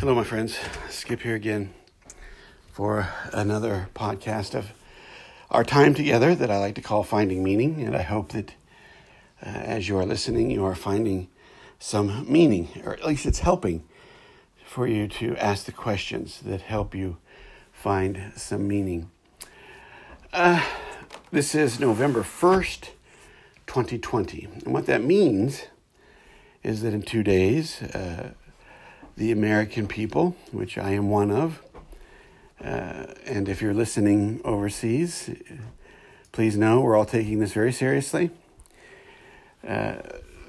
Hello, my friends. Skip here again for another podcast of our time together that I like to call Finding Meaning. And I hope that uh, as you are listening, you are finding some meaning, or at least it's helping for you to ask the questions that help you find some meaning. Uh, this is November 1st, 2020. And what that means is that in two days, uh, the American people, which I am one of. Uh, and if you're listening overseas, please know we're all taking this very seriously. Uh,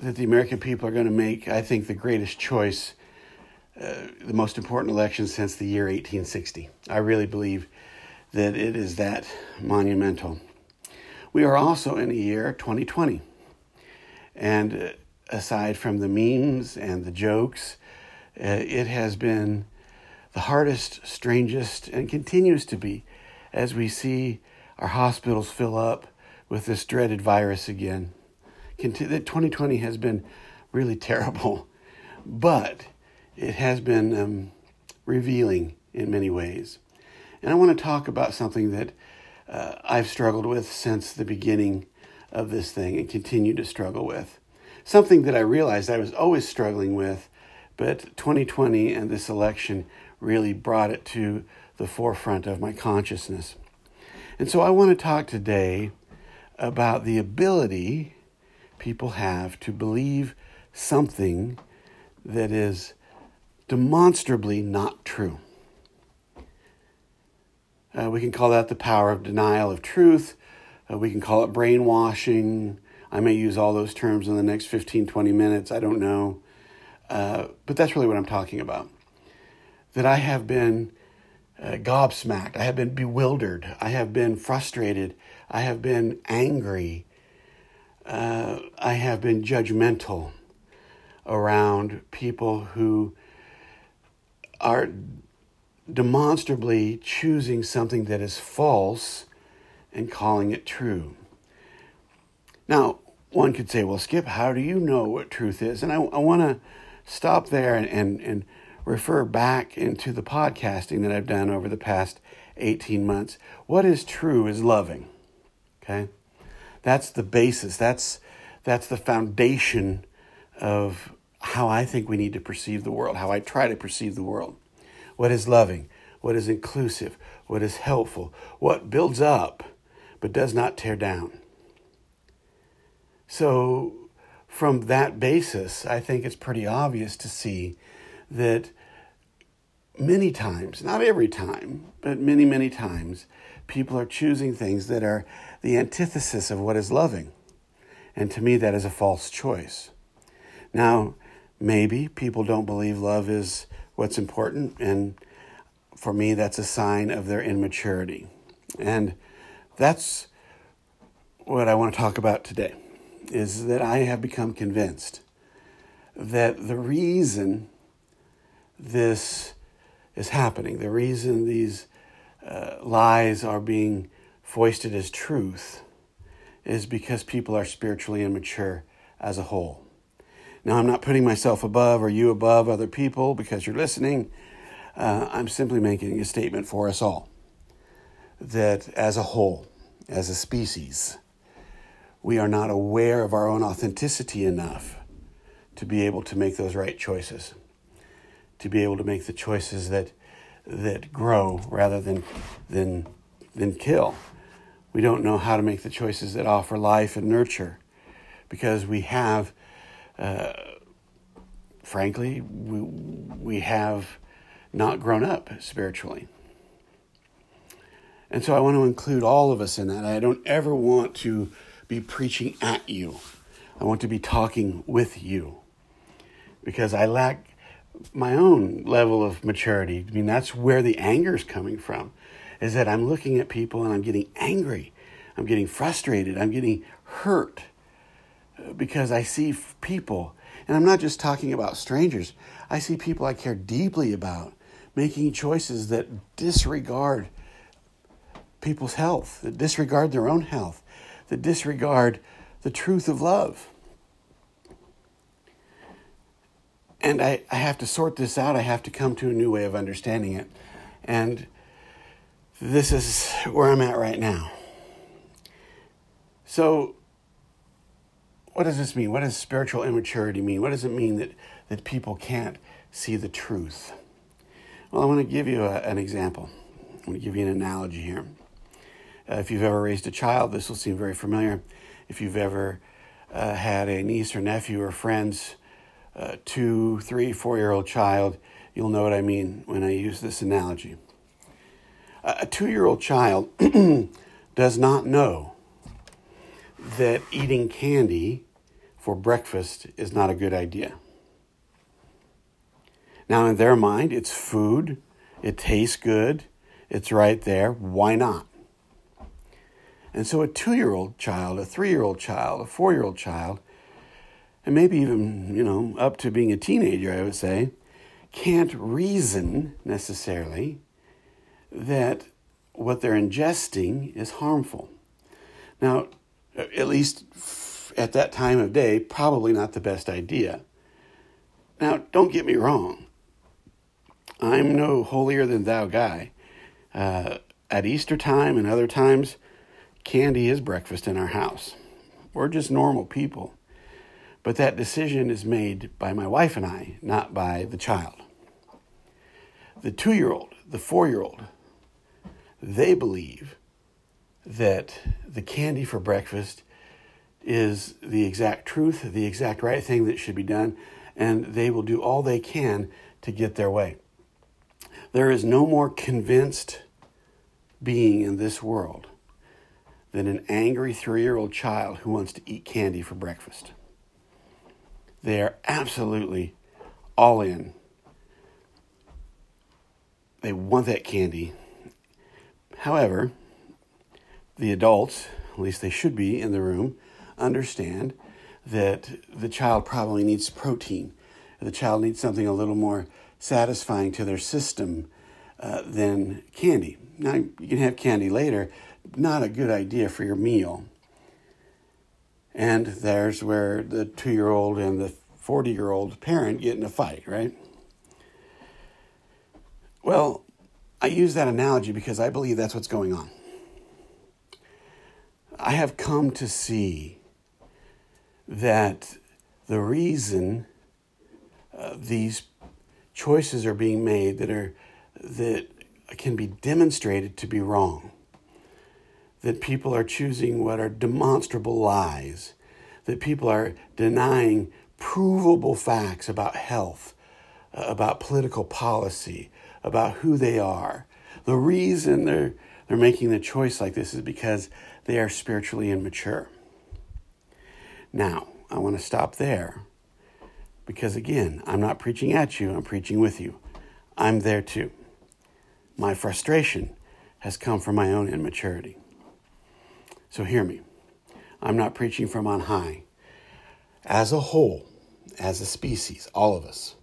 that the American people are going to make, I think, the greatest choice, uh, the most important election since the year 1860. I really believe that it is that monumental. We are also in the year 2020. And uh, aside from the memes and the jokes it has been the hardest, strangest, and continues to be as we see our hospitals fill up with this dreaded virus again. 2020 has been really terrible, but it has been um, revealing in many ways. And I want to talk about something that uh, I've struggled with since the beginning of this thing and continue to struggle with. Something that I realized I was always struggling with but 2020 and this election really brought it to the forefront of my consciousness. And so I want to talk today about the ability people have to believe something that is demonstrably not true. Uh, we can call that the power of denial of truth. Uh, we can call it brainwashing. I may use all those terms in the next 15, 20 minutes. I don't know. Uh, but that's really what I'm talking about. That I have been uh, gobsmacked, I have been bewildered, I have been frustrated, I have been angry, uh, I have been judgmental around people who are demonstrably choosing something that is false and calling it true. Now, one could say, well, Skip, how do you know what truth is? And I, I want to stop there and, and, and refer back into the podcasting that I've done over the past 18 months. What is true is loving. Okay? That's the basis. That's that's the foundation of how I think we need to perceive the world, how I try to perceive the world. What is loving? What is inclusive? What is helpful? What builds up but does not tear down? So from that basis, I think it's pretty obvious to see that many times, not every time, but many, many times, people are choosing things that are the antithesis of what is loving. And to me, that is a false choice. Now, maybe people don't believe love is what's important, and for me, that's a sign of their immaturity. And that's what I want to talk about today is that I have become convinced that the reason this is happening, the reason these uh, lies are being foisted as truth, is because people are spiritually immature as a whole. Now, I'm not putting myself above or you above other people because you're listening. Uh, I'm simply making a statement for us all that as a whole, as a species, we are not aware of our own authenticity enough to be able to make those right choices, to be able to make the choices that that grow rather than than than kill. We don't know how to make the choices that offer life and nurture because we have, uh, frankly, we, we have not grown up spiritually. And so I want to include all of us in that. I don't ever want to be preaching at you. I want to be talking with you because I lack my own level of maturity. I mean, that's where the anger is coming from, is that I'm looking at people and I'm getting angry. I'm getting frustrated. I'm getting hurt uh, because I see people, and I'm not just talking about strangers, I see people I care deeply about making choices that disregard people's health, that disregard their own health, that disregard the truth of love. and I, I have to sort this out. I have to come to a new way of understanding it. And this is where I'm at right now. So, what does this mean? What does spiritual immaturity mean? What does it mean that, that people can't see the truth? Well, I want to give you a, an example. I want to give you an analogy here. Uh, if you've ever raised a child, this will seem very familiar. If you've ever uh, had a niece or nephew or friends, uh, two, three, four year old child, you'll know what I mean when I use this analogy. A two year old child does not know that eating candy for breakfast is not a good idea. Now, in their mind, it's food, it tastes good, it's right there. Why not? And so, a two year old child, a three year old child, a four year old child, and maybe even, you know, up to being a teenager, I would say, can't reason necessarily that what they're ingesting is harmful. Now, at least at that time of day, probably not the best idea. Now, don't get me wrong. I'm no holier than thou guy. Uh, at Easter time and other times, candy is breakfast in our house. We're just normal people. But that decision is made by my wife and I, not by the child. The two year old, the four year old, they believe that the candy for breakfast is the exact truth, the exact right thing that should be done, and they will do all they can to get their way. There is no more convinced being in this world than an angry three year old child who wants to eat candy for breakfast. They are absolutely all in. They want that candy. However, the adults, at least they should be in the room, understand that the child probably needs protein. The child needs something a little more satisfying to their system uh, than candy. Now, you can have candy later, not a good idea for your meal. And there's where the two year old and the 40 year old parent get in a fight, right? Well, I use that analogy because I believe that's what's going on. I have come to see that the reason uh, these choices are being made that are that can be demonstrated to be wrong that people are choosing what are demonstrable lies, that people are denying provable facts about health, uh, about political policy, about who they are. The reason they're, they're making the choice like this is because they are spiritually immature. Now, I want to stop there because, again, I'm not preaching at you, I'm preaching with you. I'm there too. My frustration has come from my own immaturity. So hear me. I'm not preaching from on high. As a whole, as a species, all of us,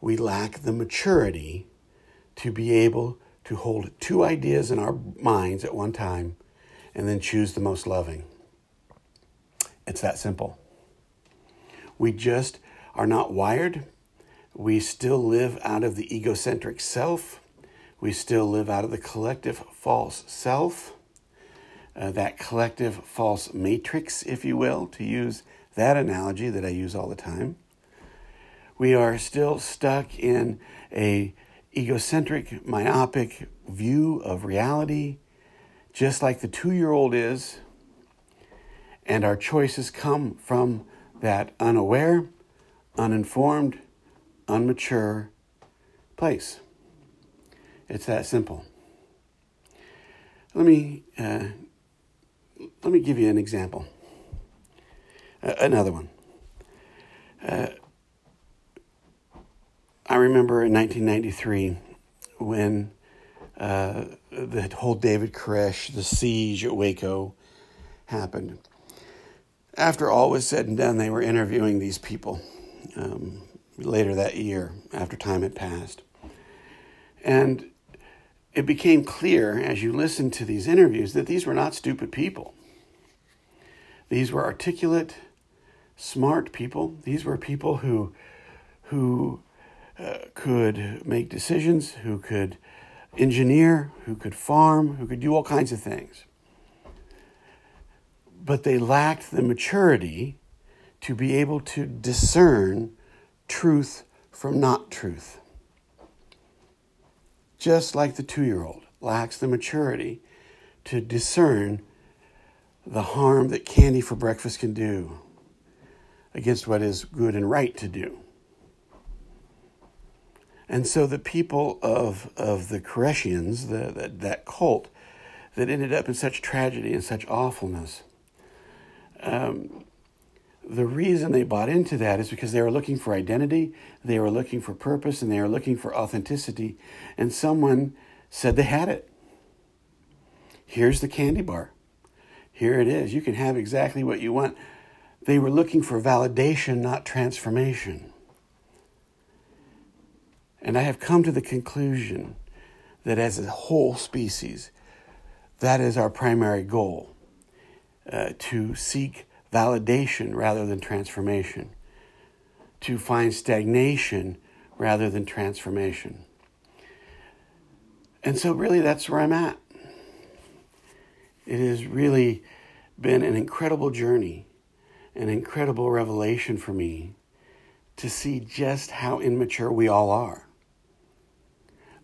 we lack the maturity to be able to hold two ideas in our minds at one time and then choose the most loving. It's that simple. We just are not wired. We still live out of the egocentric self. We still live out of the collective false self uh, that collective false matrix, if you will, to use that analogy that I use all the time. We are still stuck in a egocentric, myopic view of reality, just like the two year old is. And our choices come from that unaware, uninformed, unmature place. It's that simple. Let me uh, let me give you an example. Uh, another one. Uh, I remember in 1993 when uh, the whole David Koresh, the siege at Waco happened. After all was said and done, they were interviewing these people um, later that year, after time had passed. And it became clear as you listened to these interviews that these were not stupid people. These were articulate, smart people. These were people who, who uh, could make decisions, who could engineer, who could farm, who could do all kinds of things. But they lacked the maturity to be able to discern truth from not truth. Just like the two year old lacks the maturity to discern the harm that candy for breakfast can do against what is good and right to do. And so the people of, of the Koreshians, the, that, that cult, that ended up in such tragedy and such awfulness, um, the reason they bought into that is because they were looking for identity, they were looking for purpose, and they were looking for authenticity. And someone said they had it. Here's the candy bar. Here it is. You can have exactly what you want. They were looking for validation, not transformation. And I have come to the conclusion that as a whole species, that is our primary goal uh, to seek validation rather than transformation, to find stagnation rather than transformation. And so, really, that's where I'm at. It has really been an incredible journey, an incredible revelation for me to see just how immature we all are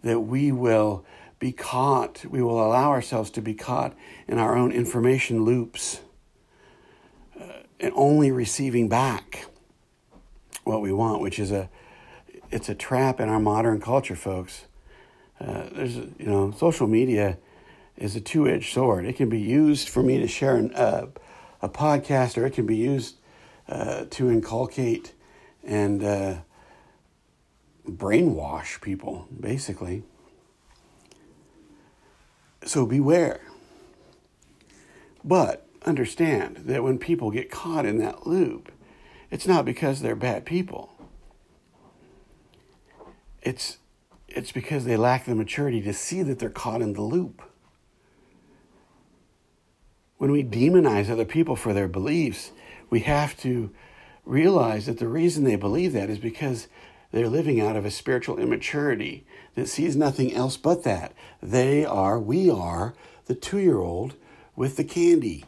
that we will be caught, we will allow ourselves to be caught in our own information loops and only receiving back what we want, which is a it's a trap in our modern culture, folks. Uh, there's you know social media is a two-edged sword. It can be used for me to share an, uh, a podcast, or it can be used uh, to inculcate and uh, brainwash people, basically. So beware. But understand that when people get caught in that loop, it's not because they're bad people. It's it's because they lack the maturity to see that they're caught in the loop. When we demonize other people for their beliefs, we have to realize that the reason they believe that is because they're living out of a spiritual immaturity that sees nothing else but that. They are, we are, the two year old with the candy.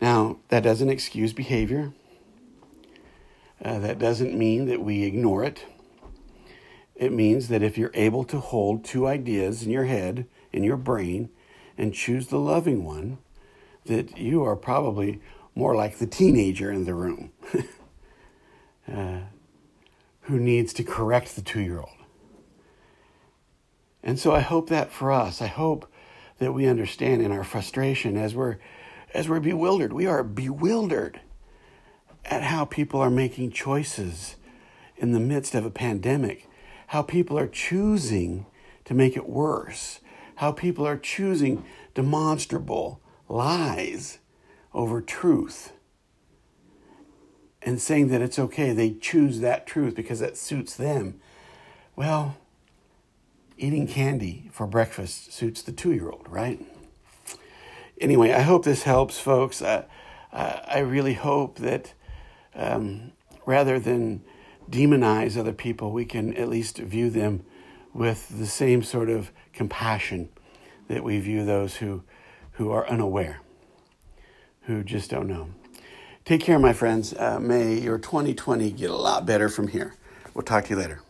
Now, that doesn't excuse behavior. Uh, that doesn't mean that we ignore it. It means that if you're able to hold two ideas in your head, in your brain, and choose the loving one, that you are probably more like the teenager in the room. uh, who needs to correct the two year old. And so I hope that for us, I hope that we understand in our frustration as we're as we're bewildered. We are bewildered at how people are making choices in the midst of a pandemic, how people are choosing to make it worse, how people are choosing demonstrable lies over truth and saying that it's okay. They choose that truth because that suits them. Well, eating candy for breakfast suits the two year old, right? Anyway, I hope this helps, folks. I, I really hope that um, rather than demonize other people, we can at least view them with the same sort of compassion that we view those who, who are unaware, who just don't know. Take care, my friends. Uh, may your 2020 get a lot better from here. We'll talk to you later.